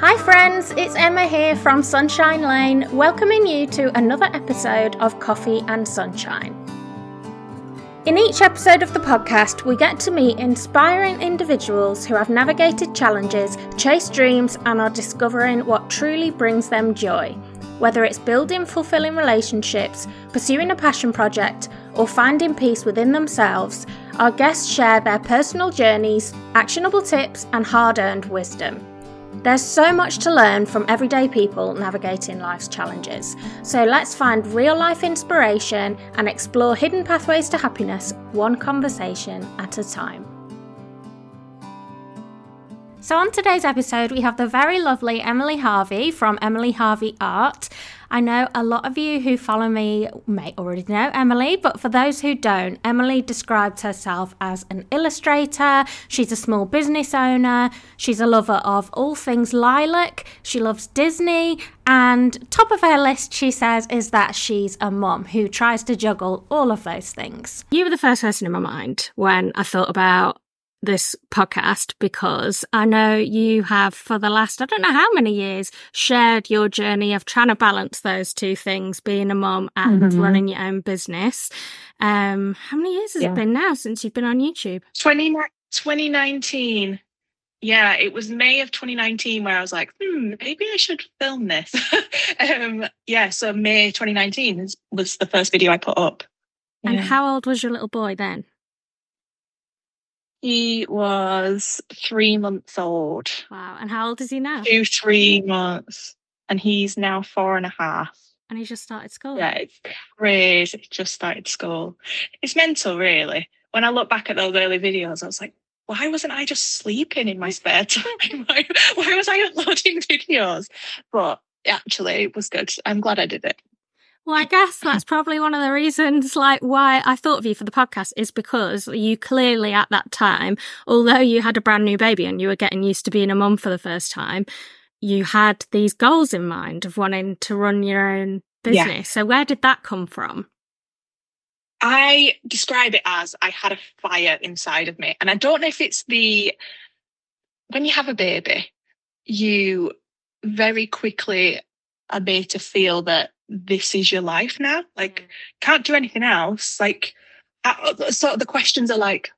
Hi, friends, it's Emma here from Sunshine Lane, welcoming you to another episode of Coffee and Sunshine. In each episode of the podcast, we get to meet inspiring individuals who have navigated challenges, chased dreams, and are discovering what truly brings them joy. Whether it's building fulfilling relationships, pursuing a passion project, or finding peace within themselves, our guests share their personal journeys, actionable tips, and hard earned wisdom. There's so much to learn from everyday people navigating life's challenges. So let's find real life inspiration and explore hidden pathways to happiness, one conversation at a time. So, on today's episode, we have the very lovely Emily Harvey from Emily Harvey Art. I know a lot of you who follow me may already know Emily, but for those who don't, Emily describes herself as an illustrator. She's a small business owner. She's a lover of all things lilac. She loves Disney. And top of her list, she says, is that she's a mom who tries to juggle all of those things. You were the first person in my mind when I thought about this podcast because I know you have for the last, I don't know how many years, shared your journey of trying to balance those two things, being a mom and mm-hmm. running your own business. Um, how many years has yeah. it been now since you've been on YouTube? 20, 2019. Yeah, it was May of 2019 where I was like, hmm, maybe I should film this. um, yeah, so May 2019 was the first video I put up. And yeah. how old was your little boy then? He was three months old. Wow. And how old is he now? Two, three months. And he's now four and a half. And he just started school. Yeah, it's crazy. He just started school. It's mental, really. When I look back at those early videos, I was like, why wasn't I just sleeping in my spare time? why, why was I uploading videos? But actually, it was good. I'm glad I did it. Well, I guess that's probably one of the reasons, like, why I thought of you for the podcast is because you clearly at that time, although you had a brand new baby and you were getting used to being a mum for the first time, you had these goals in mind of wanting to run your own business. Yeah. So where did that come from? I describe it as I had a fire inside of me. And I don't know if it's the, when you have a baby, you very quickly are made to feel that this is your life now. Like, mm. can't do anything else. Like, uh, sort of the questions are like,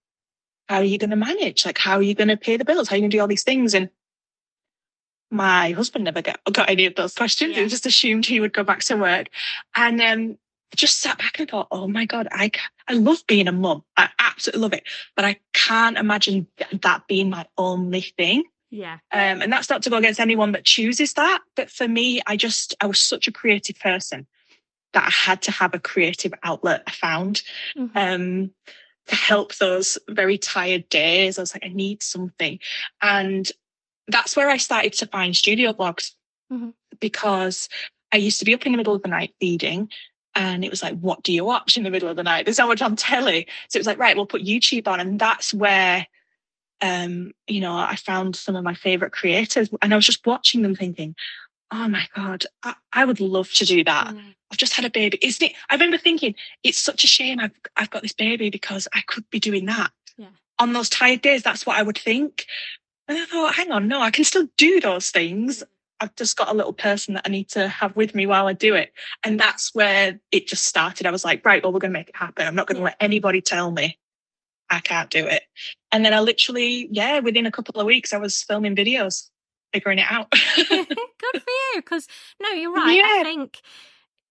how are you going to manage? Like, how are you going to pay the bills? How are you going to do all these things? And my husband never got, got any of those questions. Yeah. He just assumed he would go back to work. And um, just sat back and thought, oh my God, I, I love being a mum. I absolutely love it. But I can't imagine that being my only thing. Yeah. Um, and that's not to go against anyone that chooses that. But for me, I just, I was such a creative person that I had to have a creative outlet I found mm-hmm. um, to help those very tired days. I was like, I need something. And that's where I started to find studio vlogs mm-hmm. because I used to be up in the middle of the night feeding. And it was like, what do you watch in the middle of the night? There's so much on telly. So it was like, right, we'll put YouTube on. And that's where um, you know, I found some of my favorite creators and I was just watching them thinking, oh my God, I, I would love to do that. Mm. I've just had a baby. Isn't it? I remember thinking, it's such a shame I've, I've got this baby because I could be doing that. Yeah. On those tired days, that's what I would think. And I thought, hang on, no, I can still do those things. Mm. I've just got a little person that I need to have with me while I do it. And that's where it just started. I was like, right, well, we're going to make it happen. I'm not going to yeah. let anybody tell me I can't do it. And then I literally, yeah, within a couple of weeks, I was filming videos, figuring it out. Good for you. Because, no, you're right. Yeah. I think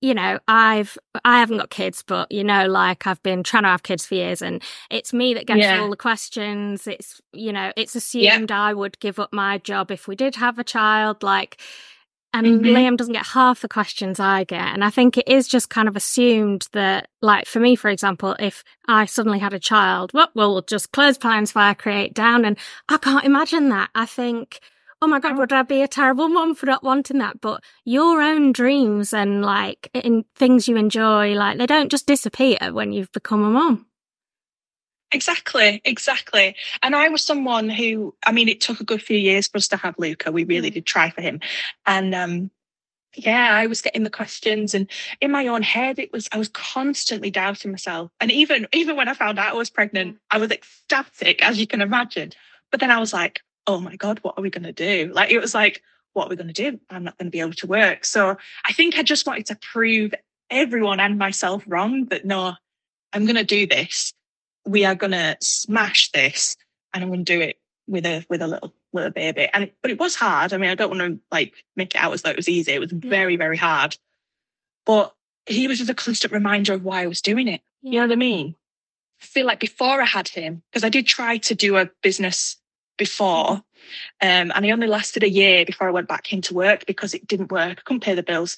you know, I've I haven't got kids, but you know, like I've been trying to have kids for years, and it's me that gets yeah. all the questions. It's you know, it's assumed yeah. I would give up my job if we did have a child. Like, and mm-hmm. Liam doesn't get half the questions I get. And I think it is just kind of assumed that, like for me, for example, if I suddenly had a child, well, we'll just close plans fire create down. And I can't imagine that. I think, oh my God, would I be a terrible mom for not wanting that? But your own dreams and like in things you enjoy, like they don't just disappear when you've become a mom. Exactly, exactly. And I was someone who, I mean, it took a good few years for us to have Luca. We really mm. did try for him. And um, yeah, I was getting the questions and in my own head, it was, I was constantly doubting myself. And even, even when I found out I was pregnant, mm. I was ecstatic, as you can imagine. But then I was like, oh my God, what are we going to do? Like, it was like, what are we going to do? I'm not going to be able to work. So I think I just wanted to prove everyone and myself wrong that no, I'm going to do this. We are going to smash this and I'm going to do it with a, with a little, little baby. And, but it was hard. I mean, I don't want to like make it out as though it was easy. It was very, very hard. But he was just a constant reminder of why I was doing it. Yeah. You know what I mean? I feel like before I had him, because I did try to do a business before, um, and I only lasted a year before I went back into work because it didn't work. I couldn't pay the bills.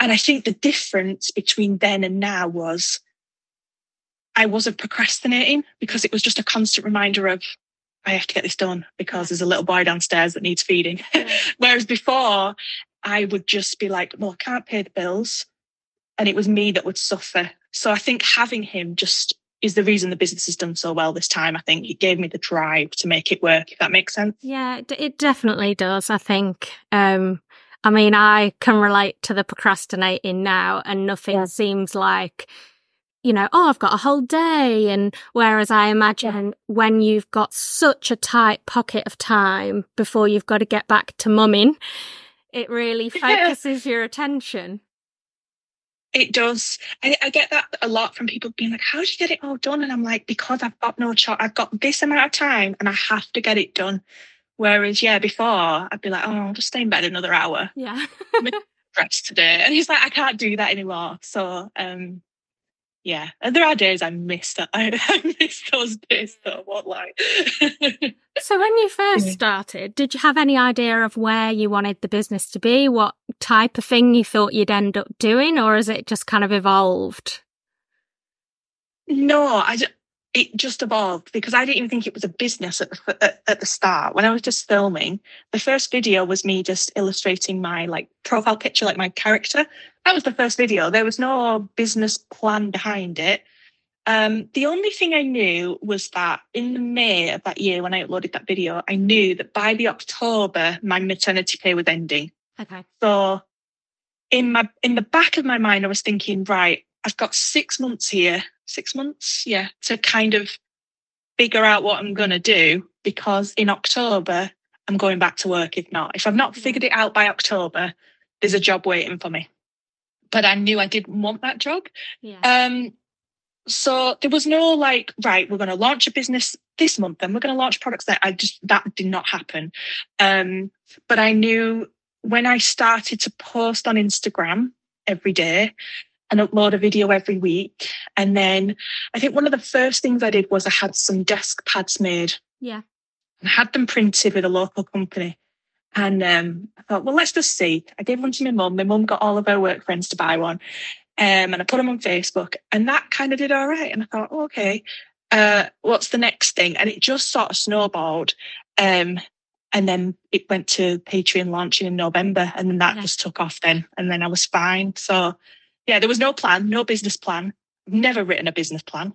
And I think the difference between then and now was I wasn't procrastinating because it was just a constant reminder of I have to get this done because there's a little boy downstairs that needs feeding. Whereas before I would just be like, well, I can't pay the bills. And it was me that would suffer. So I think having him just is the reason the business has done so well this time. I think it gave me the drive to make it work, if that makes sense. Yeah, it definitely does. I think, um, I mean, I can relate to the procrastinating now and nothing yeah. seems like, you know, oh, I've got a whole day. And whereas I imagine yeah. when you've got such a tight pocket of time before you've got to get back to mumming, it really focuses yeah. your attention. It does. I, I, get that a lot from people being like, how do you get it all done? And I'm like, because I've got no choice. I've got this amount of time and I have to get it done. Whereas, yeah, before I'd be like, oh, I'll just stay in bed another hour. Yeah. rest today. And he's like, I can't do that anymore. So, um, yeah, and there are days I miss that. I, I miss those days though. What like? so when you first started, did you have any idea of where you wanted the business to be? What type of thing you thought you'd end up doing, or has it just kind of evolved? No, I it just evolved because I didn't even think it was a business at the, at, at, the start. When I was just filming, the first video was me just illustrating my like profile picture, like my character. That was the first video. There was no business plan behind it. Um, the only thing I knew was that in the May of that year, when I uploaded that video, I knew that by the October, my maternity pay was ending. Okay. So in my in the back of my mind, I was thinking, right, I've got six months here six months, yeah, to kind of figure out what I'm going to do because in October, I'm going back to work if not. If I've not figured it out by October, there's a job waiting for me. But I knew I didn't want that job. Yeah. Um, so there was no like, right, we're going to launch a business this month and we're going to launch products that I just, that did not happen. Um, but I knew when I started to post on Instagram every day, and upload a video every week. And then I think one of the first things I did was I had some desk pads made. Yeah. And had them printed with a local company. And um, I thought, well, let's just see. I gave one to my mum. My mum got all of her work friends to buy one. Um, and I put them on Facebook. And that kind of did all right. And I thought, oh, okay, uh, what's the next thing? And it just sort of snowballed. Um, and then it went to Patreon launching in November. And then that yeah. just took off then. And then I was fine. So yeah, there was no plan, no business plan. I've never written a business plan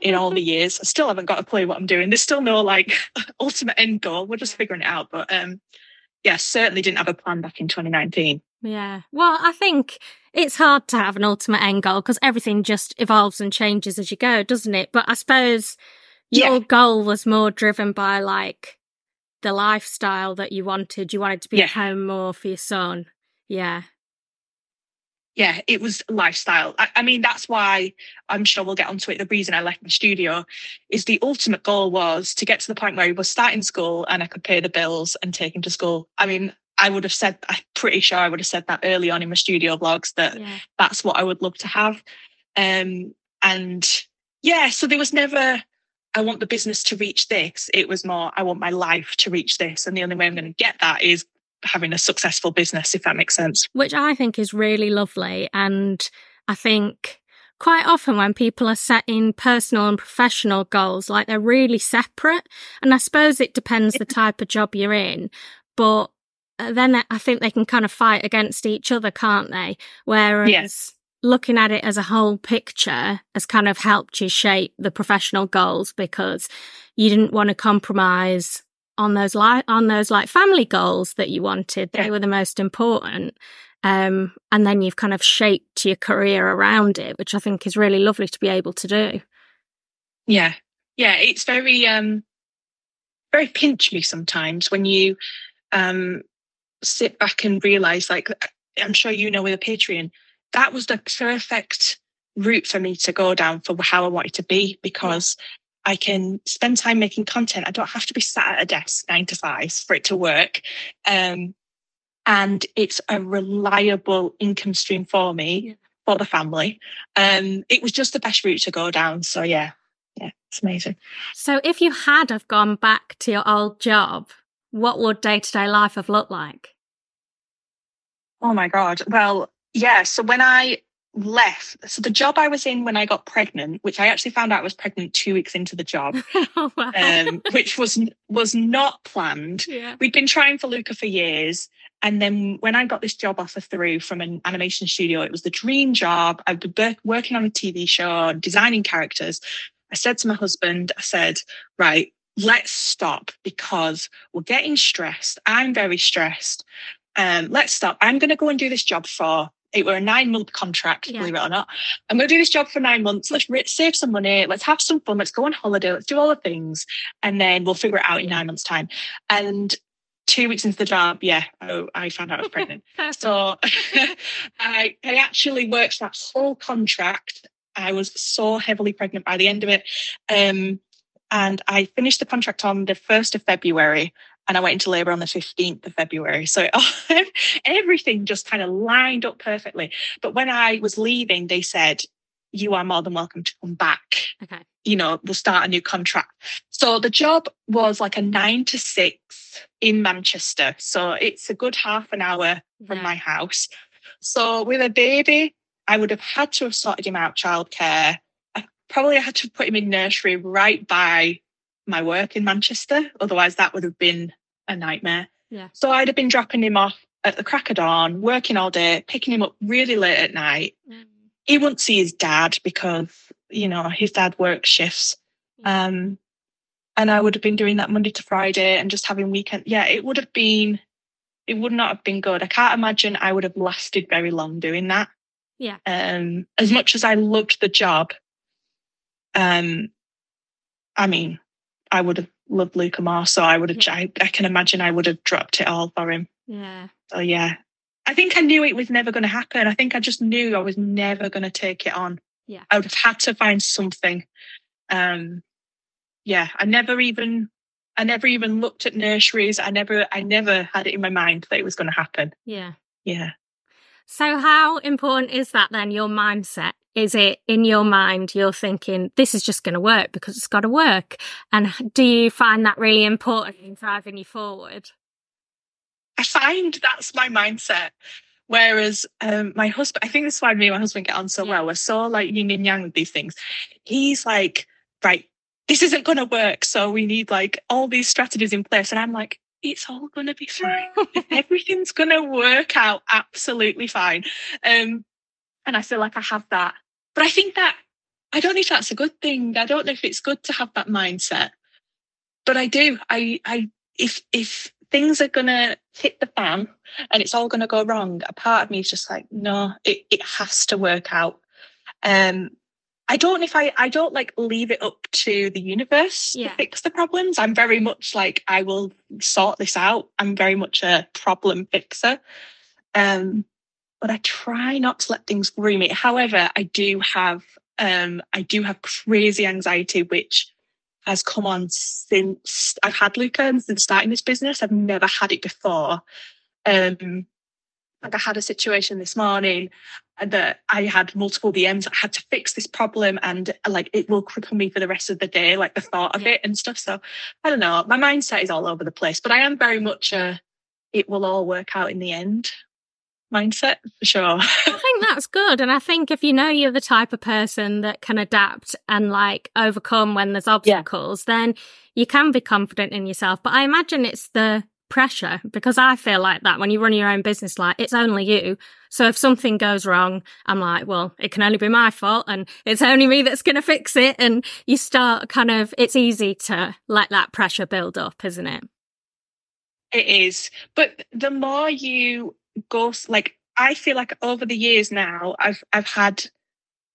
in all the years. I still haven't got a clue what I'm doing. There's still no like ultimate end goal. We're just figuring it out. But um, yeah, certainly didn't have a plan back in 2019. Yeah. Well, I think it's hard to have an ultimate end goal because everything just evolves and changes as you go, doesn't it? But I suppose your yeah. goal was more driven by like the lifestyle that you wanted. You wanted to be yeah. at home more for your son. Yeah yeah, it was lifestyle. I, I, mean, that's why I'm sure we'll get onto it. The reason I left the studio is the ultimate goal was to get to the point where he was starting school and I could pay the bills and take him to school. I mean, I would have said, I'm pretty sure I would have said that early on in my studio vlogs that yeah. that's what I would love to have. Um, and yeah, so there was never, I want the business to reach this. It was more, I want my life to reach this. And the only way I'm going to get that is having a successful business, if that makes sense. Which I think is really lovely. And I think quite often when people are setting personal and professional goals, like they're really separate. And I suppose it depends the type of job you're in, but uh, then I think they can kind of fight against each other, can't they? Whereas yes. looking at it as a whole picture has kind of helped you shape the professional goals because you didn't want to compromise on those like on those like family goals that you wanted. They yeah. were the most important. Um, and then you've kind of shaped your career around it, which I think is really lovely to be able to do. Yeah. Yeah. It's very, um, very pinch me sometimes when you, um, sit back and realize, like, I'm sure you know with a Patreon, that was the perfect route for me to go down for how I wanted to be because I can spend time making content. I don't have to be sat at a desk nine to five for it to work. Um, and it's a reliable income stream for me, yeah. for the family. Um, it was just the best route to go down. So yeah, yeah, it's amazing. So if you had have gone back to your old job, what would day to day life have looked like? Oh my God. Well, yeah. So when I left, so the job I was in when I got pregnant, which I actually found out I was pregnant two weeks into the job, oh, wow. um, which was was not planned. Yeah. We'd been trying for Luca for years. And then when I got this job offer through from an animation studio, it was the dream job. I'd been working on a TV show, designing characters. I said to my husband, I said, right, let's stop because we're getting stressed. I'm very stressed. Um, let's stop. I'm going to go and do this job for it were a nine month contract, yeah. believe it or not. I'm going to do this job for nine months. Let's save some money. Let's have some fun. Let's go on holiday. Let's do all the things. And then we'll figure it out in nine months' time. And two weeks into the job, yeah, oh, I found out I was pregnant. so I, I actually worked that whole contract. I was so heavily pregnant by the end of it. Um, and I finished the contract on the 1st of February and I went into labour on the 15th of February. So everything just kind of lined up perfectly. But when I was leaving, they said, You are more than welcome to come back. Okay. You know, we'll start a new contract. So the job was like a nine to six in Manchester. So it's a good half an hour from yeah. my house. So with a baby, I would have had to have sorted him out childcare. I probably had to put him in nursery right by my work in Manchester. Otherwise, that would have been a nightmare. Yeah. So I'd have been dropping him off at the crack of dawn, working all day, picking him up really late at night. Mm. He wouldn't see his dad because, you know, his dad works shifts. Um, and I would have been doing that Monday to Friday and just having weekend. Yeah, it would have been, it would not have been good. I can't imagine I would have lasted very long doing that. Yeah. Um, as much as I loved the job, um, I mean, I would have loved Luca more. So I would have. I, I can imagine I would have dropped it all for him. Yeah. So yeah, I think I knew it was never going to happen. I think I just knew I was never going to take it on. Yeah. I would have had to find something. Um, yeah, I never even, I never even looked at nurseries. I never, I never had it in my mind that it was going to happen. Yeah. Yeah. So how important is that then, your mindset? Is it in your mind, you're thinking, this is just going to work because it's got to work? And do you find that really important in driving you forward? I find that's my mindset. Whereas um, my husband, I think this is why me and my husband get on so yeah. well. We're so like yin and yang with these things. He's like, right, this isn't going to work. So we need like all these strategies in place. And I'm like, it's all going to be fine. Everything's going to work out absolutely fine. Um, and I feel like I have that but I think that I don't know if that's a good thing. I don't know if it's good to have that mindset. But I do. I I if if things are gonna hit the fan and it's all gonna go wrong, a part of me is just like, no, it, it has to work out. Um I don't know if I I don't like leave it up to the universe yeah. to fix the problems. I'm very much like I will sort this out. I'm very much a problem fixer. Um but I try not to let things worry me. However, I do have um, I do have crazy anxiety, which has come on since I've had Luca and since starting this business. I've never had it before. Um, like I had a situation this morning that I had multiple DMs. I had to fix this problem and like it will cripple me for the rest of the day, like the thought of yeah. it and stuff. So I don't know. My mindset is all over the place, but I am very much a it will all work out in the end mindset for sure. I think that's good. And I think if you know you're the type of person that can adapt and like overcome when there's obstacles, yeah. then you can be confident in yourself. But I imagine it's the pressure because I feel like that when you run your own business, like it's only you. So if something goes wrong, I'm like, well, it can only be my fault and it's only me that's going to fix it. And you start kind of, it's easy to let that pressure build up, isn't it? It is. But the more you go like I feel like over the years now I've I've had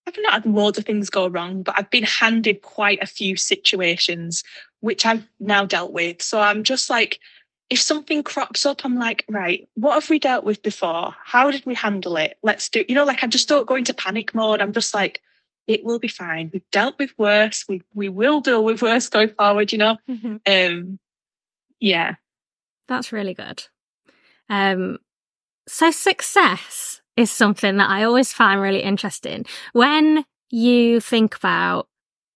I've not had loads of things go wrong, but I've been handed quite a few situations which I've now dealt with. So I'm just like if something crops up, I'm like, right, what have we dealt with before? How did we handle it? Let's do, you know, like I just don't go into panic mode. I'm just like, it will be fine. We've dealt with worse. We we will deal with worse going forward, you know? Mm-hmm. Um yeah. That's really good. Um so success is something that I always find really interesting. When you think about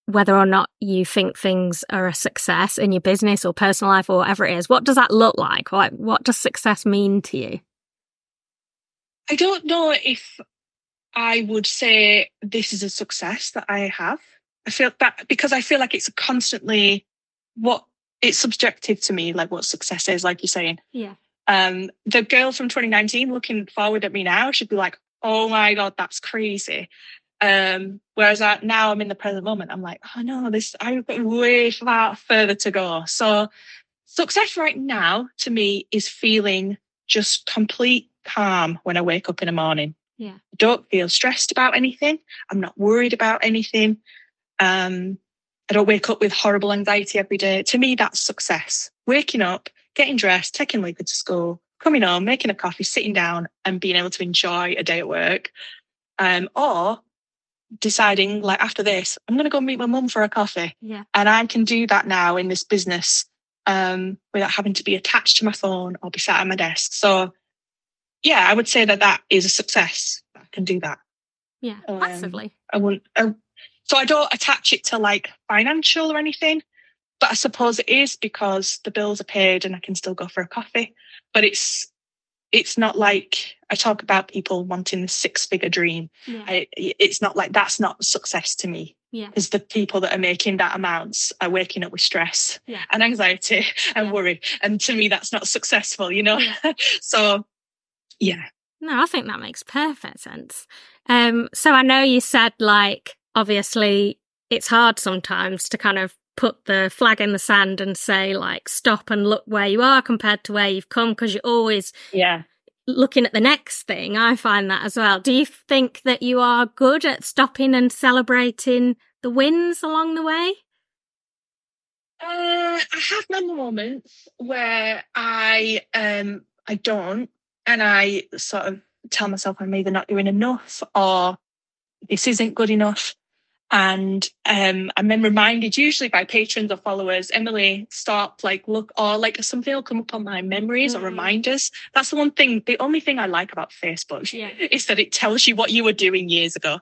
whether or not you think things are a success in your business or personal life or whatever it is, what does that look like? What, what does success mean to you? I don't know if I would say this is a success that I have. I feel that because I feel like it's constantly what it's subjective to me, like what success is, like you're saying. Yeah. Um, the girl from 2019 looking forward at me now should be like, oh my God, that's crazy. Um, whereas I, now I'm in the present moment, I'm like, oh no, this, I've got way far further to go. So success right now to me is feeling just complete calm when I wake up in the morning. Yeah. I don't feel stressed about anything. I'm not worried about anything. Um, I don't wake up with horrible anxiety every day. To me, that's success. Waking up, getting dressed, taking Luca to school, coming home, making a coffee, sitting down and being able to enjoy a day at work. Um, or deciding like after this, I'm going to go meet my mum for a coffee. Yeah. And I can do that now in this business um, without having to be attached to my phone or be sat at my desk. So yeah, I would say that that is a success. I can do that. Yeah, um, massively. I wouldn't. I, so I don't attach it to like financial or anything, but I suppose it is because the bills are paid and I can still go for a coffee. But it's it's not like I talk about people wanting the six figure dream. Yeah. I, it's not like that's not success to me. Yeah. Because the people that are making that amounts are waking up with stress yeah. and anxiety and yeah. worry. And to me, that's not successful, you know? So yeah. No, I think that makes perfect sense. Um, so I know you said like obviously it's hard sometimes to kind of put the flag in the sand and say like stop and look where you are compared to where you've come because you're always yeah. looking at the next thing. I find that as well. Do you think that you are good at stopping and celebrating the wins along the way? Uh, i have my moments where i um i don't and I sort of tell myself I'm either not doing enough or this isn't good enough. And um, I'm then reminded usually by patrons or followers, Emily, stop, like, look, or like something will come up on my memories mm. or reminders. That's the one thing, the only thing I like about Facebook yeah. is that it tells you what you were doing years ago.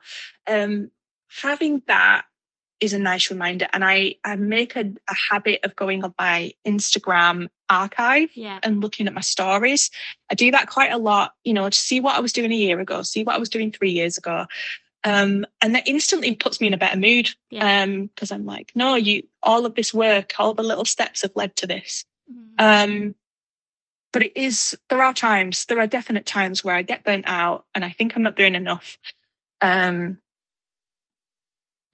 Um, having that is a nice reminder. And I, I make a, a habit of going on my Instagram archive yeah. and looking at my stories. I do that quite a lot, you know, to see what I was doing a year ago, see what I was doing three years ago. Um, and that instantly puts me in a better mood. Yeah. Um, because I'm like, no, you all of this work, all the little steps have led to this. Mm. Um, but it is there are times, there are definite times where I get burnt out and I think I'm not doing enough. Um,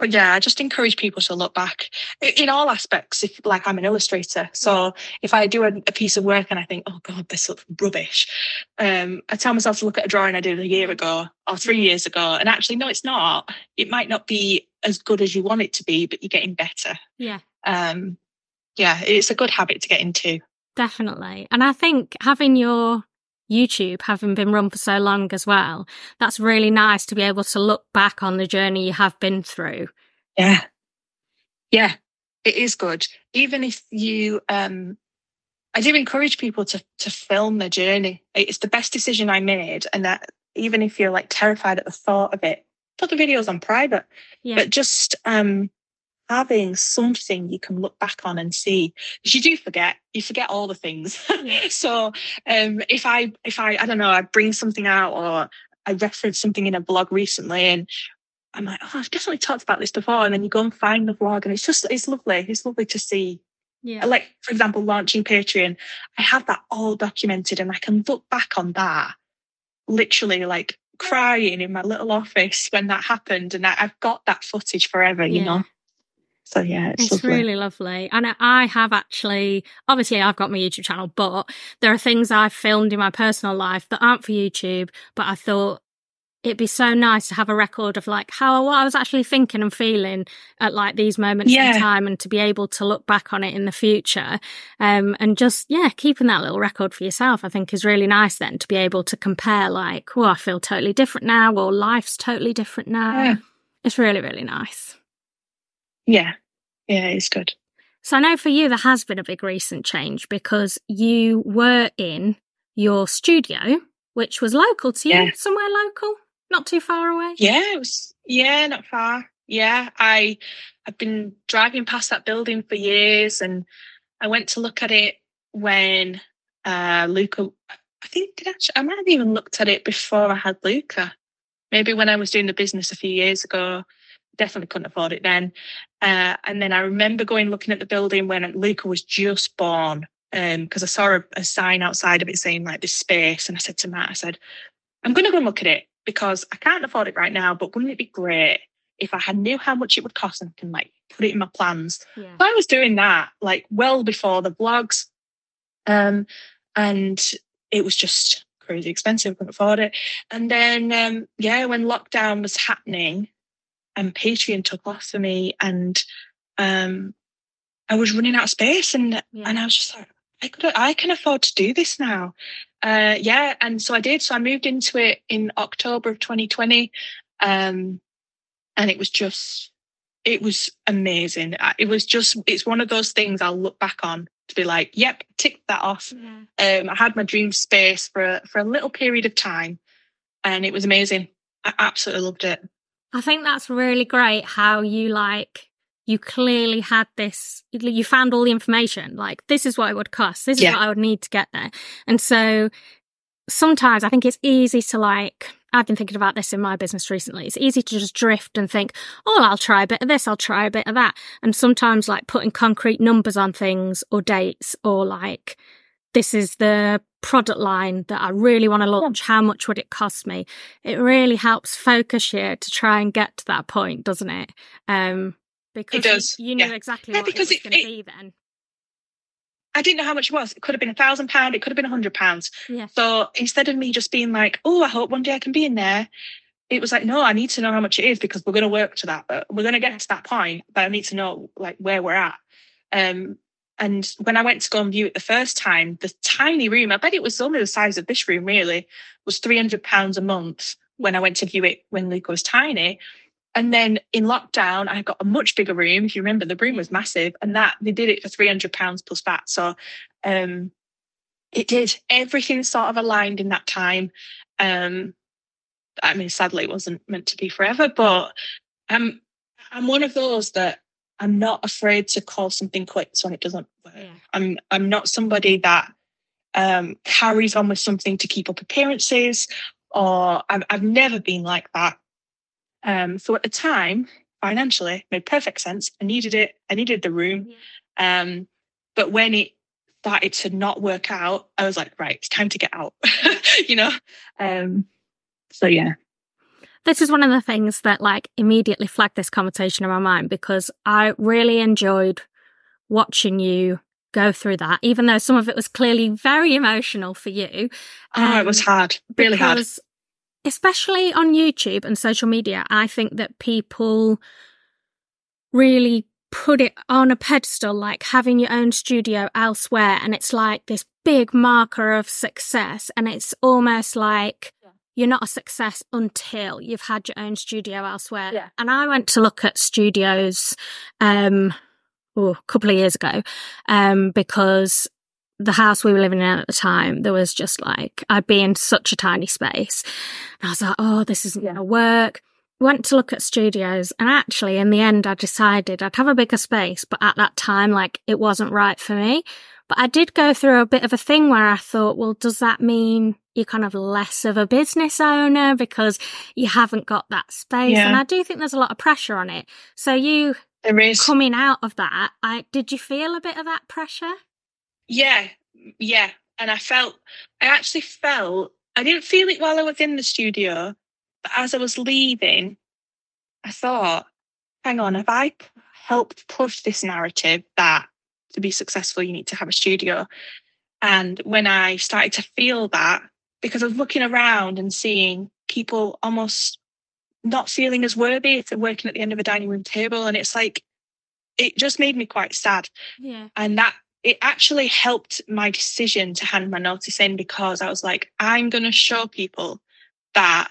yeah, I just encourage people to look back in all aspects. If like I'm an illustrator, so if I do a, a piece of work and I think, oh god, this looks rubbish, um, I tell myself to look at a drawing I did a year ago or three years ago, and actually, no, it's not. It might not be as good as you want it to be, but you're getting better. Yeah. Um, yeah, it's a good habit to get into. Definitely, and I think having your YouTube having been run for so long as well. That's really nice to be able to look back on the journey you have been through. Yeah. Yeah, it is good. Even if you um I do encourage people to to film their journey. It's the best decision I made. And that even if you're like terrified at the thought of it, put the videos on private. Yeah. But just um having something you can look back on and see because you do forget you forget all the things. So um if i if i i don't know i bring something out or i reference something in a blog recently and i'm like oh i've definitely talked about this before and then you go and find the blog and it's just it's lovely it's lovely to see. Yeah. like for example launching patreon i have that all documented and i can look back on that literally like crying in my little office when that happened and I, have got that footage forever yeah. you know so yeah, it's, it's lovely. really lovely. And I have actually, obviously, I've got my YouTube channel, but there are things I've filmed in my personal life that aren't for YouTube. But I thought it'd be so nice to have a record of like how what I was actually thinking and feeling at like these moments yeah. in time and to be able to look back on it in the future. Um, and just, yeah, keeping that little record for yourself, I think is really nice then to be able to compare like, oh, I feel totally different now or life's totally different now. Yeah. It's really, really nice. Yeah. Yeah, it's good. So I know for you, there has been a big recent change because you were in your studio, which was local to you, yeah. somewhere local. Not too far away. Yeah, it was. Yeah, not far. Yeah, I I've been driving past that building for years, and I went to look at it when uh, Luca. I think did actually, I might have even looked at it before I had Luca. Maybe when I was doing the business a few years ago. Definitely couldn't afford it then. Uh, and then I remember going looking at the building when Luca was just born because um, I saw a, a, sign outside of it saying like this space, and I said to Matt, I said, I'm going to go and look at it because I can't afford it right now, but wouldn't it be great if I had knew how much it would cost and can like put it in my plans? Yeah. So I was doing that like well before the vlogs. Um, and it was just crazy expensive, couldn't afford it. And then um, yeah, when lockdown was happening and Patreon took off for me and um I was running out of space and yeah. and I was just like, I could I can afford to do this now. Uh, yeah, and so I did. So I moved into it in October of 2020, um, and it was just it was amazing. It was just it's one of those things I'll look back on to be like, yep, tick that off. Yeah. Um, I had my dream space for a, for a little period of time, and it was amazing. I absolutely loved it. I think that's really great how you like you clearly had this, you found all the information. Like, this is what it would cost. This is yeah. what I would need to get there. And so sometimes I think it's easy to like, I've been thinking about this in my business recently. It's easy to just drift and think, oh, I'll try a bit of this, I'll try a bit of that. And sometimes like putting concrete numbers on things or dates or like, this is the product line that I really want to launch. How much would it cost me? It really helps focus you to try and get to that point, doesn't it? Um, because it does. You, you knew yeah. exactly yeah, what because it was going to be then. I didn't know how much it was. It could have been a thousand pound. It could have been a hundred pounds. Yeah. So instead of me just being like, "Oh, I hope one day I can be in there," it was like, "No, I need to know how much it is because we're going to work to that. But we're going to get to that point. But I need to know like where we're at." Um, and when I went to go and view it the first time, the tiny room, I bet it was only the size of this room really, was three hundred pounds a month. When I went to view it when Luca was tiny, and then in lockdown, I got a much bigger room. If you remember, the room was massive, and that they did it for three hundred pounds plus VAT. So um, it did everything sort of aligned in that time. Um, I mean, sadly, it wasn't meant to be forever, but I'm I'm one of those that I'm not afraid to call something quits when it doesn't work. Yeah. I'm I'm not somebody that um, carries on with something to keep up appearances, or I've, I've never been like that. Um, so at the time, financially, made perfect sense. I needed it. I needed the room. Yeah. Um, but when it started to not work out, I was like, right, it's time to get out. you know. Um, so yeah. This is one of the things that like immediately flagged this conversation in my mind because I really enjoyed watching you go through that, even though some of it was clearly very emotional for you. Um, oh, it was um, hard, really hard especially on YouTube and social media, I think that people really put it on a pedestal, like having your own studio elsewhere. And it's like this big marker of success. And it's almost like. You're not a success until you've had your own studio elsewhere. Yeah. And I went to look at studios, um, oh, a couple of years ago, um, because the house we were living in at the time, there was just like, I'd be in such a tiny space. And I was like, oh, this isn't going to work. Went to look at studios and actually in the end I decided I'd have a bigger space, but at that time, like it wasn't right for me. But I did go through a bit of a thing where I thought, well, does that mean you're kind of less of a business owner because you haven't got that space? Yeah. And I do think there's a lot of pressure on it. So you coming out of that, I did you feel a bit of that pressure? Yeah, yeah. And I felt, I actually felt, I didn't feel it while I was in the studio, but as I was leaving, I thought, hang on, have I helped push this narrative that to be successful, you need to have a studio? And when I started to feel that, because I was looking around and seeing people almost not feeling as worthy if they're working at the end of a dining room table. And it's like, it just made me quite sad. Yeah. And that it actually helped my decision to hand my notice in because I was like, I'm going to show people that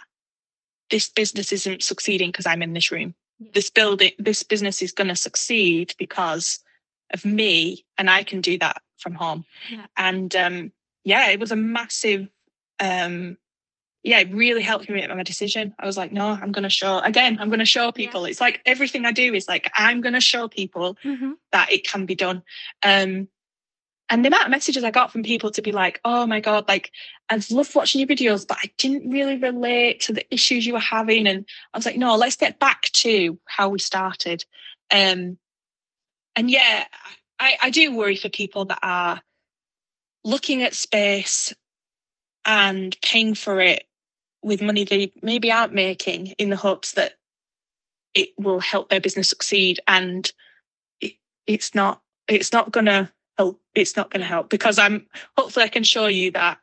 this business isn't succeeding because I'm in this room. Yeah. This building, this business is going to succeed because of me, and I can do that from home. Yeah. And um, yeah, it was a massive um, yeah, it really helped me make my decision. I was like, no, I'm going to show again. I'm going to show people. Yeah. It's like everything I do is like I'm going to show people mm-hmm. that it can be done. Um, and the amount of messages I got from people to be like, oh my god, like I've loved watching your videos, but I didn't really relate to the issues you were having. And I was like, no, let's get back to how we started. Um, and yeah, I, I do worry for people that are looking at space and paying for it with money they maybe aren't making in the hopes that it will help their business succeed. And it, it's not it's not gonna help it's not gonna help because i'm hopefully i can show you that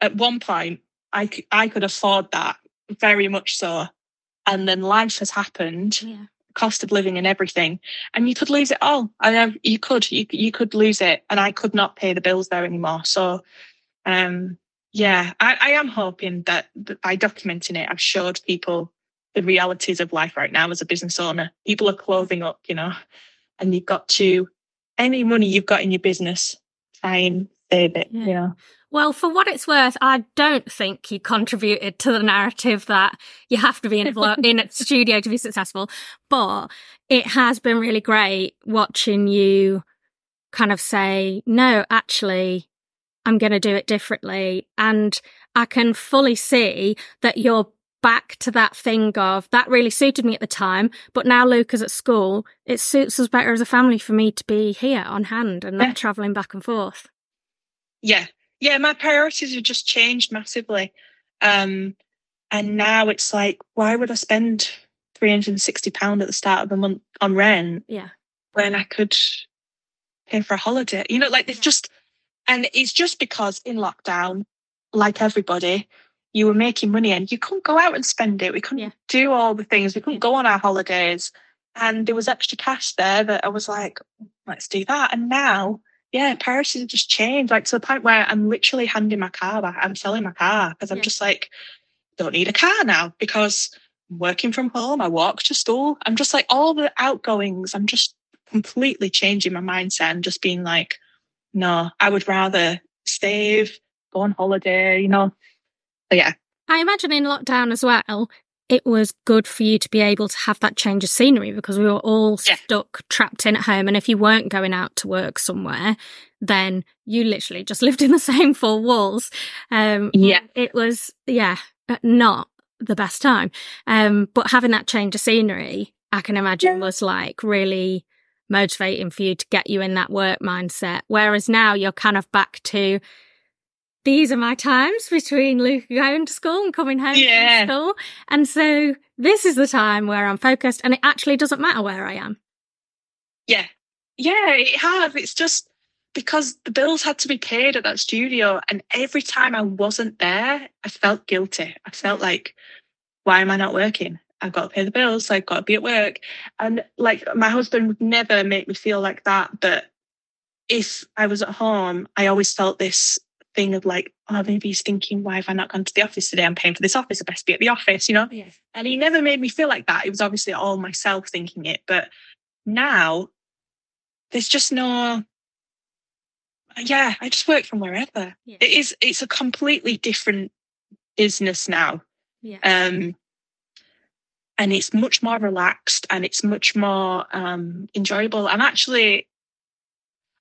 at one point i i could afford that very much so. And then life has happened yeah. cost of living and everything and you could lose it all. I know you could you, you could lose it and i could not pay the bills there anymore. So um yeah, I, I am hoping that, by documenting it, I've showed people the realities of life right now as a business owner. People are clothing up, you know, and you've got to, any money you've got in your business, try and save it, yeah. you know. Well, for what it's worth, I don't think you contributed to the narrative that you have to be in, in a studio to be successful, but it has been really great watching you kind of say, no, actually, I'm going to do it differently. And I can fully see that you're back to that thing of that really suited me at the time, but now Luke is at school. It suits us better as a family for me to be here on hand and not yeah. traveling back and forth. Yeah. Yeah. My priorities have just changed massively. Um, and now it's like, why would I spend £360 at the start of the month on rent? Yeah. When I could pay for a holiday? You know, like it's just, and it's just because in lockdown, like everybody, you were making money and you couldn't go out and spend it. We couldn't yeah. do all the things. We couldn't go on our holidays. And there was extra cash there that I was like, let's do that. And now, yeah, priorities have just changed, like to the point where I'm literally handing my car back. I'm selling my car because I'm yeah. just like, don't need a car now because I'm working from home. I walk to school. I'm just like all the outgoings. I'm just completely changing my mindset and just being like, no, I would rather save, go on holiday, you know. So, yeah. I imagine in lockdown as well, it was good for you to be able to have that change of scenery because we were all yeah. stuck, trapped in at home. And if you weren't going out to work somewhere, then you literally just lived in the same four walls. Um, yeah. It was, yeah, not the best time. Um, but having that change of scenery, I can imagine was like really motivating for you to get you in that work mindset. Whereas now you're kind of back to these are my times between Luke going to school and coming home yeah. from school. And so this is the time where I'm focused and it actually doesn't matter where I am. Yeah. Yeah, it has. It's just because the bills had to be paid at that studio. And every time I wasn't there, I felt guilty. I felt like, why am I not working? I've got to pay the bills, so I've got to be at work. And like my husband would never make me feel like that. But if I was at home, I always felt this thing of like, oh, maybe he's thinking, why have I not gone to the office today? I'm paying for this office. I best be at the office, you know? And he never made me feel like that. It was obviously all myself thinking it. But now there's just no yeah, I just work from wherever. It is it's a completely different business now. Yeah. Um and it's much more relaxed and it's much more um, enjoyable. I'm actually,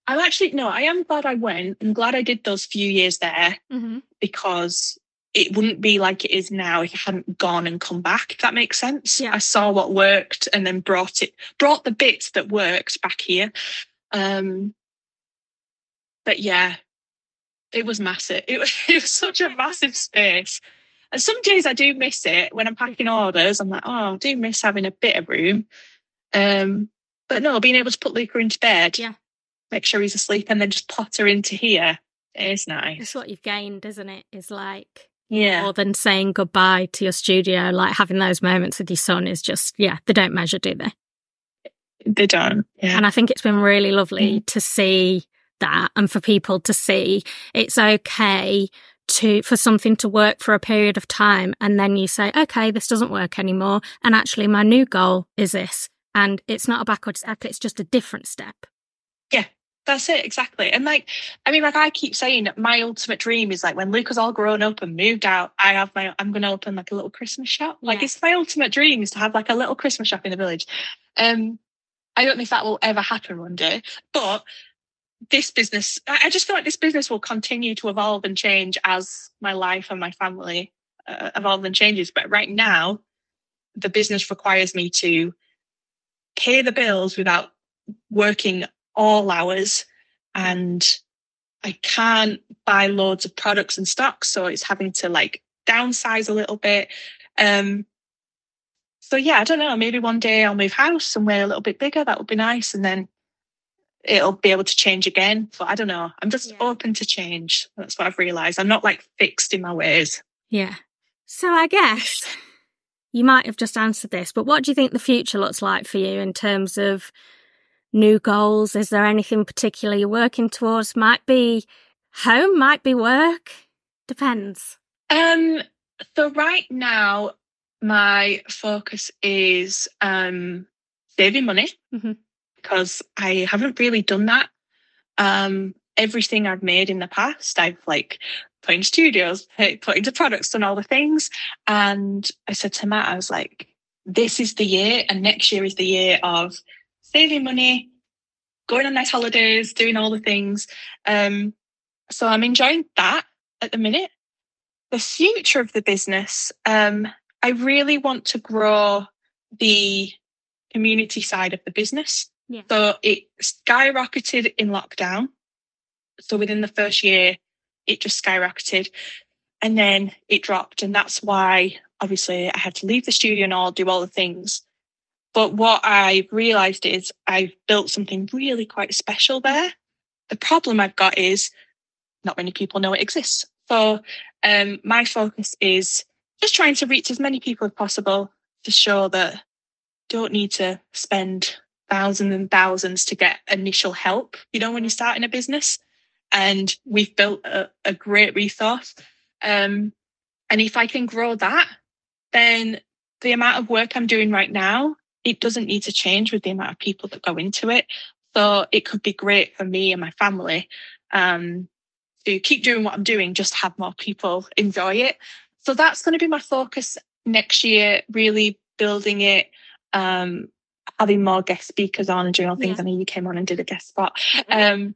I'm actually no, I am glad I went. I'm glad I did those few years there mm-hmm. because it wouldn't be like it is now if I hadn't gone and come back. If that makes sense. Yeah. I saw what worked and then brought it, brought the bits that worked back here. Um, but yeah, it was massive. It was, it was such a massive space. And some days I do miss it when I'm packing orders. I'm like, oh, I do miss having a bit of room. Um, but no, being able to put Luca into bed, yeah, make sure he's asleep, and then just potter into here is nice. It's what you've gained, isn't it? Is like yeah. more than saying goodbye to your studio. Like having those moments with your son is just, yeah, they don't measure, do they? They don't. Yeah. And I think it's been really lovely mm. to see that and for people to see it's okay to for something to work for a period of time and then you say okay this doesn't work anymore and actually my new goal is this and it's not a backward step it's just a different step. Yeah that's it exactly and like i mean like i keep saying my ultimate dream is like when luca's all grown up and moved out i have my i'm going to open like a little christmas shop like it's my ultimate dream is to have like a little christmas shop in the village um i don't know if that will ever happen one day but this business i just feel like this business will continue to evolve and change as my life and my family uh, evolve and changes but right now the business requires me to pay the bills without working all hours and I can't buy loads of products and stocks. So it's having to like downsize a little bit. Um, so yeah, I don't know. Maybe one day I'll move house somewhere a little bit bigger. That would be nice. And then it'll be able to change again. But I don't know. I'm just yeah. open to change. That's what I've realized. I'm not like fixed in my ways. Yeah. So I guess you might have just answered this, but what do you think the future looks like for you in terms of new goals? Is there anything particular you're working towards? Might be home, might be work. Depends. Um, so right now, my focus is um saving money mm-hmm. Because I haven't really done that. Um, everything I've made in the past, I've like put in studios, put into products, and all the things. And I said to Matt, I was like, this is the year, and next year is the year of saving money, going on nice holidays, doing all the things. Um, so I'm enjoying that at the minute. The future of the business, um, I really want to grow the community side of the business. Yeah. So it skyrocketed in lockdown. So within the first year, it just skyrocketed and then it dropped. And that's why obviously I had to leave the studio and all do all the things. But what I've realized is I've built something really quite special there. The problem I've got is not many people know it exists. So um, my focus is just trying to reach as many people as possible to show that don't need to spend thousands and thousands to get initial help, you know, when you're starting a business. And we've built a, a great resource. Um, and if I can grow that, then the amount of work I'm doing right now it doesn't need to change with the amount of people that go into it. So it could be great for me and my family um, to keep doing what I'm doing, just have more people enjoy it. So that's going to be my focus next year, really building it, um, having more guest speakers on and doing all things. Yeah. I know you came on and did a guest spot. Um,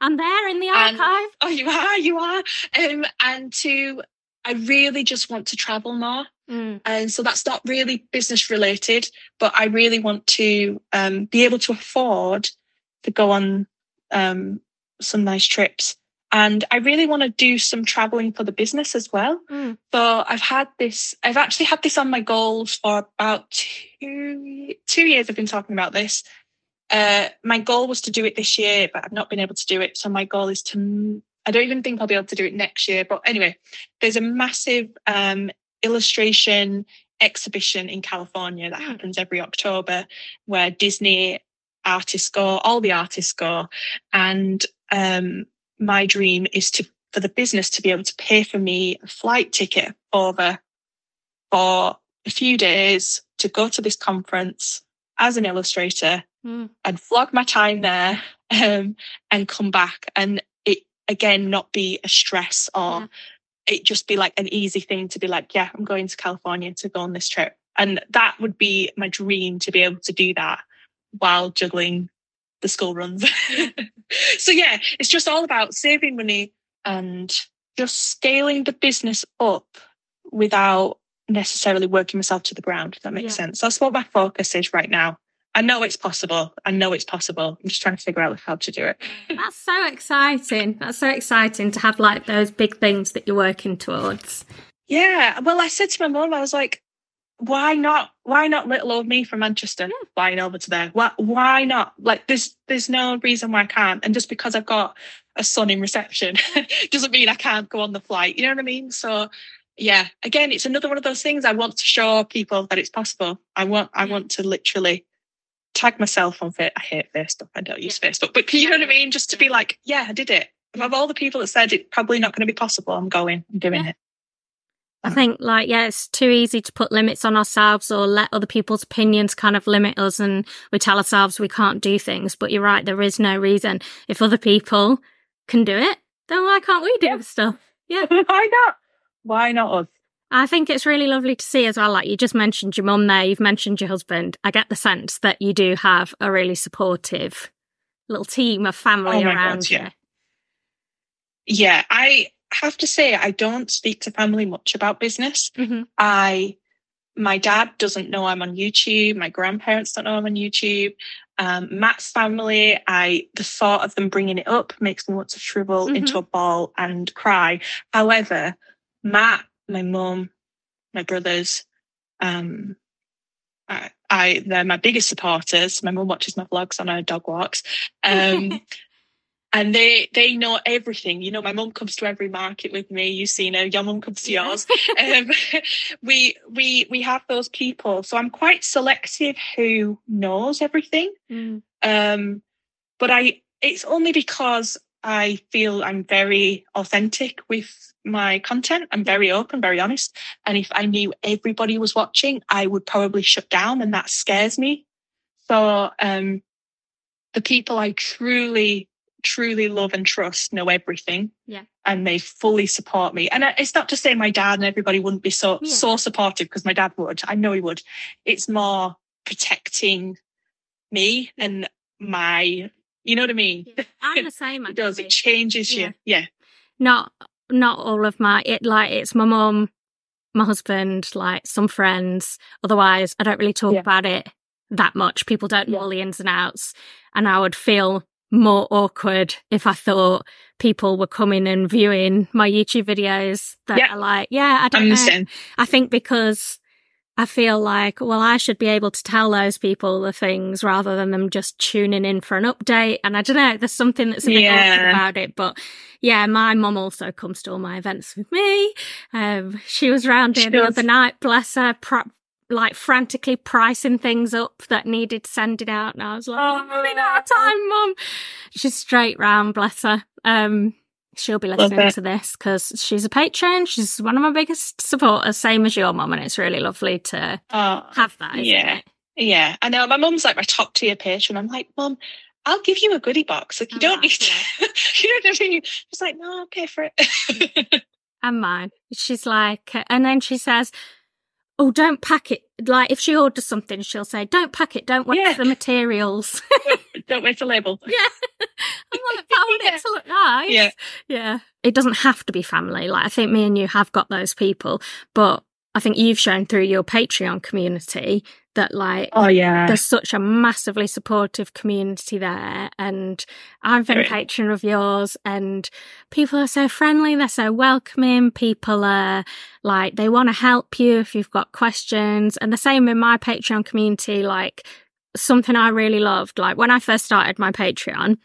I'm there in the archive. And, oh, you are, you are. Um, and to, I really just want to travel more. Mm. And so that's not really business related, but I really want to um, be able to afford to go on um, some nice trips. And I really want to do some traveling for the business as well. Mm. So I've had this, I've actually had this on my goals for about two, two years. I've been talking about this. Uh, my goal was to do it this year, but I've not been able to do it. So my goal is to, I don't even think I'll be able to do it next year. But anyway, there's a massive um, illustration exhibition in California that hmm. happens every October where Disney artists go, all the artists go. And um, my dream is to for the business to be able to pay for me a flight ticket over for a few days to go to this conference as an illustrator mm. and vlog my time there um, and come back and it again not be a stress or yeah it just be like an easy thing to be like, yeah, I'm going to California to go on this trip. And that would be my dream to be able to do that while juggling the school runs. so yeah, it's just all about saving money and just scaling the business up without necessarily working myself to the ground, if that makes yeah. sense. That's what my focus is right now. I know it's possible. I know it's possible. I'm just trying to figure out how to do it. That's so exciting. That's so exciting to have like those big things that you're working towards. Yeah. Well, I said to my mum, I was like, why not? Why not little old me from Manchester yeah. flying over to there? Why, why not? Like, there's there's no reason why I can't. And just because I've got a son in reception hmm. doesn't mean I can't go on the flight. You know what I mean? So yeah, again, it's another one of those things. I want to show people that it's possible. I want, I hmm. want to literally tag myself on Facebook. I hate Facebook. I don't use yeah. Facebook, but you know what I mean? Just to be like, yeah, I did it. Of all the people that said it's probably not going to be possible, I'm going, I'm doing yeah. it. I think like yeah, it's too easy to put limits on ourselves or let other people's opinions kind of limit us and we tell ourselves we can't do things. But you're right, there is no reason. If other people can do it, then why can't we do yeah. stuff? Yeah. why not? Why not us? I think it's really lovely to see as well. Like you just mentioned your mum there, you've mentioned your husband. I get the sense that you do have a really supportive little team of family oh around God, yeah. you. Yeah, I have to say I don't speak to family much about business. Mm-hmm. I my dad doesn't know I'm on YouTube. My grandparents don't know I'm on YouTube. Um, Matt's family, I the thought of them bringing it up makes me want to shrivel mm-hmm. into a ball and cry. However, Matt, my mum, my brothers, um, I, I, they're my biggest supporters. My mum watches my vlogs on her dog walks. Um, and they they know everything. You know, my mum comes to every market with me. you see her. Your mum comes to yours. um, we we we have those people. So I'm quite selective who knows everything. Mm. Um, but I it's only because I feel I'm very authentic with my content. I'm very open, very honest. And if I knew everybody was watching, I would probably shut down, and that scares me. So um, the people I truly truly love and trust know everything. Yeah. And they fully support me. And it's not to say my dad and everybody wouldn't be so yeah. so supportive because my dad would. I know he would. It's more protecting me and my you know what I mean? Yeah. I'm the same. it does. It changes yeah. you. Yeah. Not not all of my it like it's my mum, my husband, like some friends. Otherwise I don't really talk yeah. about it that much. People don't know all the ins and outs. And I would feel more awkward if I thought people were coming and viewing my YouTube videos that are like, yeah, I don't Understand. know. I think because I feel like, well, I should be able to tell those people the things rather than them just tuning in for an update. And I don't know, there's something that's a bit yeah. awkward about it. But yeah, my mum also comes to all my events with me. Um, she was around here the other night, bless her, like frantically pricing things up that needed sending out. And I was like, oh, I'm running out of time, mum. She's straight round, bless her. Um, she'll be listening to this because she's a patron. She's one of my biggest supporters, same as your mum. And it's really lovely to oh, have that. yeah. It? Yeah. I know my mum's like my top tier patron. I'm like, mum, I'll give you a goodie box. Like you oh, don't need to, you know what I mean? She's like, no, I'll pay for it. and mine. She's like, and then she says, oh, don't pack it. Like if she orders something, she'll say, don't pack it. Don't waste yeah. the materials. don't waste the label. Yeah. I want, I want yeah. it to look nice. Yeah. Yeah. It doesn't have to be family. Like I think me and you have got those people, but I think you've shown through your Patreon community that like oh yeah. there's such a massively supportive community there and I've been a patron of yours and people are so friendly they're so welcoming people are like they want to help you if you've got questions and the same in my Patreon community like something I really loved like when I first started my Patreon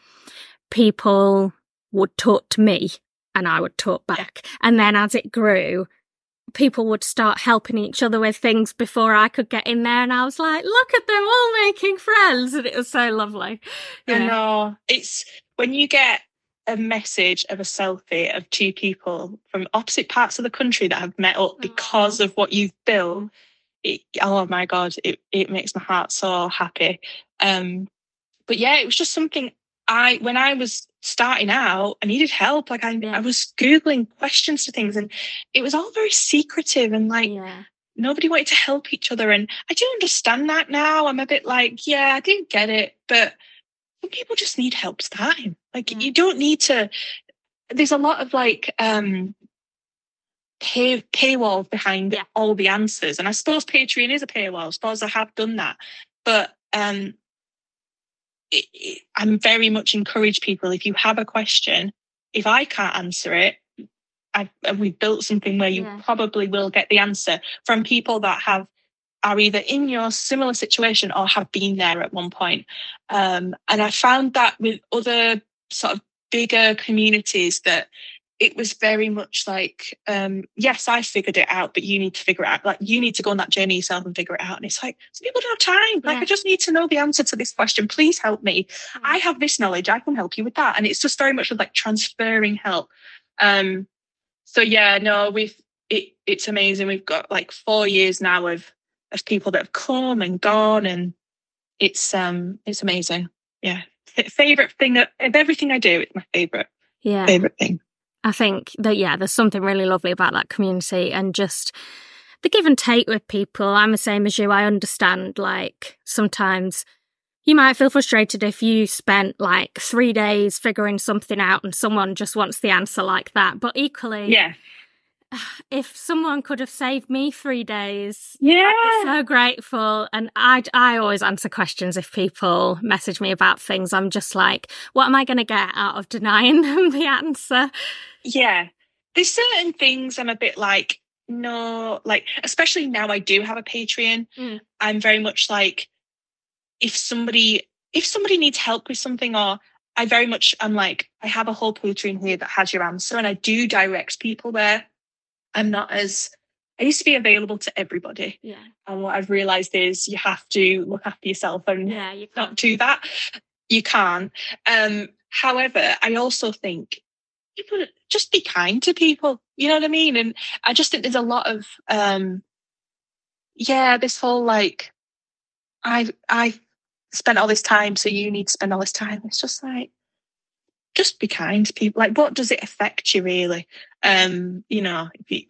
people would talk to me and I would talk back and then as it grew people would start helping each other with things before I could get in there. And I was like, look at them all making friends. And it was so lovely. Yeah. I know. It's when you get a message of a selfie of two people from opposite parts of the country that have met up because of what you've built. It, oh my God, it, it makes my heart so happy. Um, but yeah, it was just something I, when I was starting out, I needed help. Like I, yeah. I was Googling questions to things and it was all very secretive and like yeah. nobody wanted to help each other. And I do understand that now. I'm a bit like, yeah, I didn't get it, but some people just need help starting. Like yeah. you don't need to, there's a lot of like, um, pay paywall behind all the answers. And I suppose Patreon is a paywall. I suppose I have done that. But um I'm very much encourage people if you have a question, if I can't answer it, I've, we've built something where you yeah. probably will get the answer from people that have are either in your similar situation or have been there at one point. Um, and I found that with other sort of bigger communities that it was very much like, um, yes, I figured it out, but you need to figure it out. Like you need to go on that journey yourself and figure it out. And it's like, some people don't have time. Like, yeah. I just need to know the answer to this question. Please help me. Mm. I have this knowledge. I can help you with that. And it's just very much like transferring help. Um, so yeah, no, we've, it, it's amazing. We've got like four years now of, of people that have come and gone and it's, um, it's amazing. Yeah. Favorite thing that of everything I do, it's my favorite. Yeah. Favorite thing. I think that, yeah, there's something really lovely about that community and just the give and take with people. I'm the same as you. I understand, like, sometimes you might feel frustrated if you spent like three days figuring something out and someone just wants the answer like that. But equally, yeah. If someone could have saved me three days, yeah, so grateful. And I, I always answer questions if people message me about things. I'm just like, what am I going to get out of denying them the answer? Yeah. There's certain things I'm a bit like, no, like, especially now I do have a Patreon. Mm. I'm very much like, if somebody, if somebody needs help with something or I very much I'm like, I have a whole Patreon here that has your answer and I do direct people there. I'm not as, I used to be available to everybody. Yeah. And what I've realized is you have to look after yourself and yeah, you can't do that. You can't. Um, however, I also think people just be kind to people. You know what I mean? And I just think there's a lot of um yeah, this whole like I I spent all this time, so you need to spend all this time. It's just like just be kind to people. Like what does it affect you really? Um, you know, you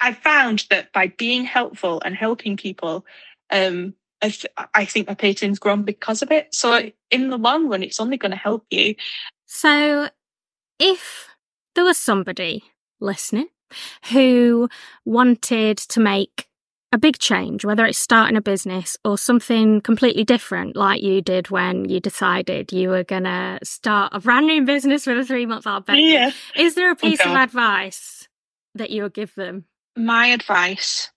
I found that by being helpful and helping people, um, I, th- I think my Patreon's grown because of it. So in the long run, it's only going to help you. So if there was somebody listening who wanted to make a big change, whether it's starting a business or something completely different, like you did when you decided you were going to start a brand new business with a three month old baby. Yeah. Is there a piece okay. of advice that you would give them? My advice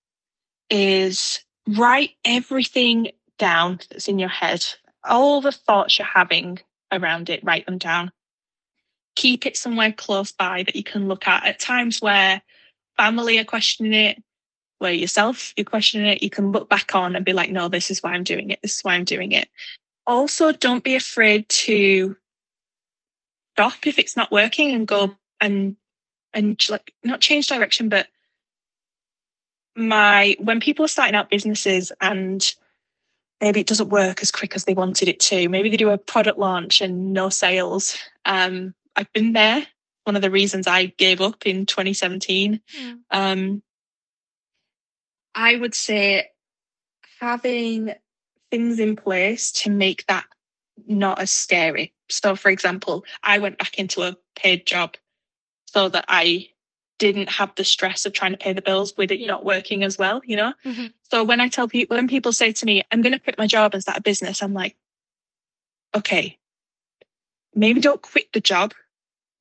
is write everything down that's in your head, all the thoughts you're having around it, write them down keep it somewhere close by that you can look at at times where family are questioning it where yourself you're questioning it you can look back on and be like no this is why i'm doing it this is why i'm doing it also don't be afraid to stop if it's not working and go and and like not change direction but my when people are starting out businesses and maybe it doesn't work as quick as they wanted it to maybe they do a product launch and no sales um I've been there. One of the reasons I gave up in 2017. Yeah. Um, I would say having things in place to make that not as scary. So, for example, I went back into a paid job so that I didn't have the stress of trying to pay the bills with it not working as well, you know? Mm-hmm. So when I tell people, when people say to me, I'm going to quit my job and start a business, I'm like, okay, maybe don't quit the job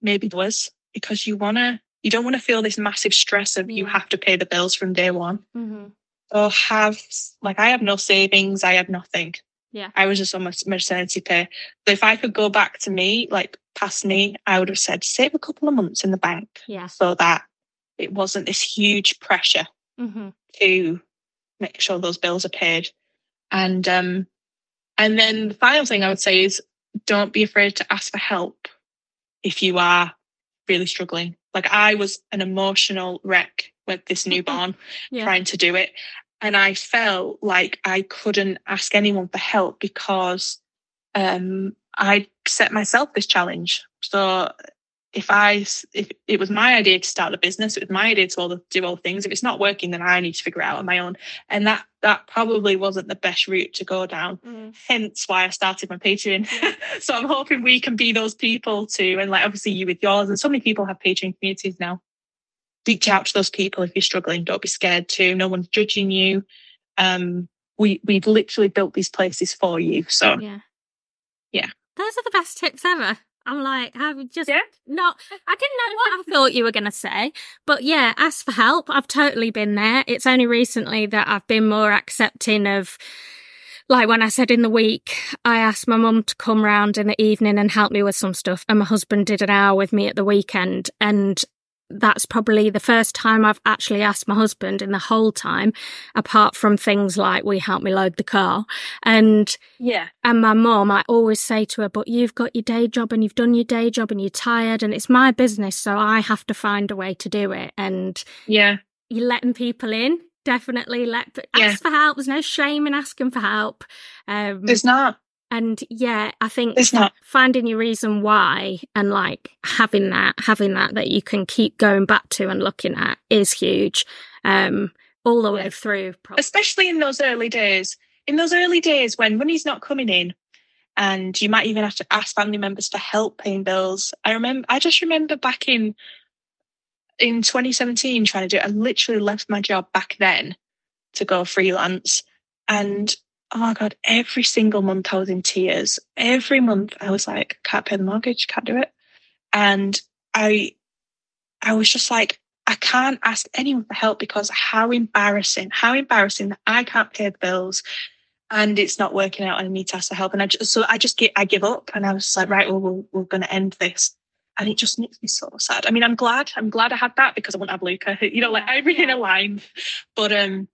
maybe it was because you want to you don't want to feel this massive stress of you have to pay the bills from day one. Mm-hmm. or have like i have no savings i have nothing. Yeah. I was just on my maternity pay. So if i could go back to me like past me i would have said save a couple of months in the bank yeah. so that it wasn't this huge pressure mm-hmm. to make sure those bills are paid. And um and then the final thing i would say is don't be afraid to ask for help if you are really struggling. Like I was an emotional wreck with this newborn yeah. trying to do it. And I felt like I couldn't ask anyone for help because um, I set myself this challenge. So if I if it was my idea to start the business, it was my idea to all the, do all things. If it's not working, then I need to figure it out on my own. And that that probably wasn't the best route to go down. Mm. Hence why I started my Patreon. Yeah. so I'm hoping we can be those people too. And like obviously you with yours, and so many people have Patreon communities now. Reach out to those people if you're struggling. Don't be scared to. No one's judging you. Um, we we've literally built these places for you. So yeah, yeah. Those are the best tips ever. I'm like, I've just yeah. not, I didn't know what I thought you were going to say, but yeah, ask for help. I've totally been there. It's only recently that I've been more accepting of like when I said in the week, I asked my mum to come round in the evening and help me with some stuff, and my husband did an hour with me at the weekend. And that's probably the first time I've actually asked my husband in the whole time, apart from things like we help me load the car. And yeah, and my mom, I always say to her, but you've got your day job and you've done your day job and you're tired and it's my business. So I have to find a way to do it. And yeah, you're letting people in. Definitely let yeah. ask for help. There's no shame in asking for help. Um, There's not. And yeah, I think it's not finding your reason why and like having that, having that that you can keep going back to and looking at is huge. Um, all the way through. Probably. Especially in those early days. In those early days when money's not coming in and you might even have to ask family members for help paying bills. I remember I just remember back in in 2017 trying to do it. I literally left my job back then to go freelance. And oh my God, every single month I was in tears. Every month I was like, can't pay the mortgage, can't do it. And I, I was just like, I can't ask anyone for help because how embarrassing, how embarrassing that I can't pay the bills and it's not working out and I need to ask for help. And I just, so I just get, I give up and I was like, right, well, we're, we're going to end this. And it just makes me so sad. I mean, I'm glad, I'm glad I had that because I wouldn't have Luca, you know, like everything aligned. But, um,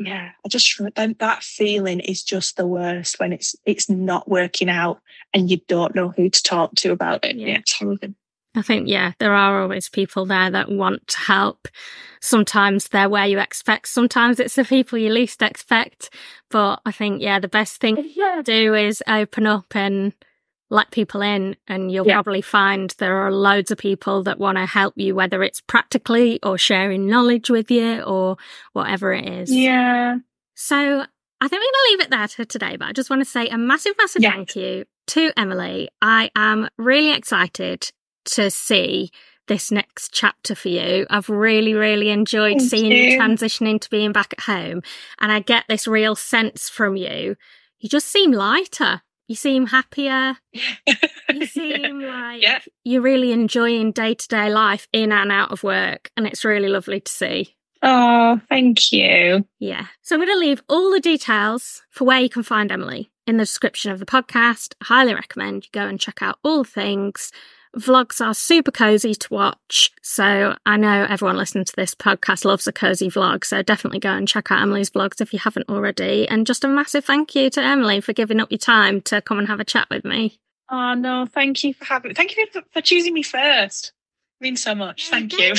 yeah, I just that, that feeling is just the worst when it's it's not working out and you don't know who to talk to about it. Yeah, yeah it's horrible. I think, yeah, there are always people there that want to help. Sometimes they're where you expect. Sometimes it's the people you least expect. But I think, yeah, the best thing to do is open up and let people in and you'll yeah. probably find there are loads of people that want to help you whether it's practically or sharing knowledge with you or whatever it is yeah so i think we're going to leave it there for today but i just want to say a massive massive yeah. thank you to emily i am really excited to see this next chapter for you. I've really, really enjoyed Thank seeing you. you transitioning to being back at home. And I get this real sense from you. You just seem lighter you seem happier. you seem like yeah. you're really enjoying day to day life in and out of work. And it's really lovely to see. Oh, thank you. Yeah. So I'm going to leave all the details for where you can find Emily in the description of the podcast. I highly recommend you go and check out all things Vlogs are super cozy to watch. So I know everyone listening to this podcast loves a cozy vlog. So definitely go and check out Emily's vlogs if you haven't already. And just a massive thank you to Emily for giving up your time to come and have a chat with me. Oh, no, thank you for having Thank you for, for choosing me first. Means so much. Thank you.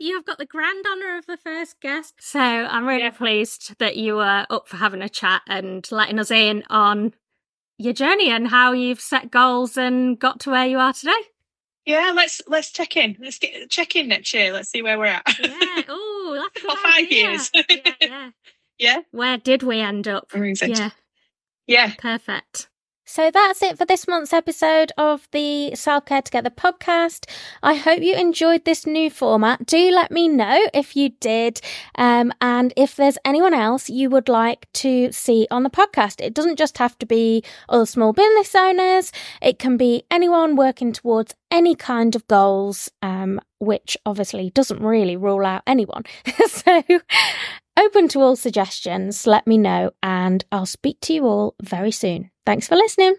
You've got the grand honour of the first guest. So I'm really yeah. pleased that you were up for having a chat and letting us in on your journey and how you've set goals and got to where you are today. Yeah, let's let's check in. Let's get check in next year. Let's see where we're at. Yeah. Oh, that's for five idea. years. yeah, yeah. yeah. Where did we end up? Yeah. Yeah. Perfect. So that's it for this month's episode of the Self Care Together podcast. I hope you enjoyed this new format. Do let me know if you did, um, and if there's anyone else you would like to see on the podcast. It doesn't just have to be other small business owners, it can be anyone working towards any kind of goals, um, which obviously doesn't really rule out anyone. so, open to all suggestions, let me know, and I'll speak to you all very soon. Thanks for listening.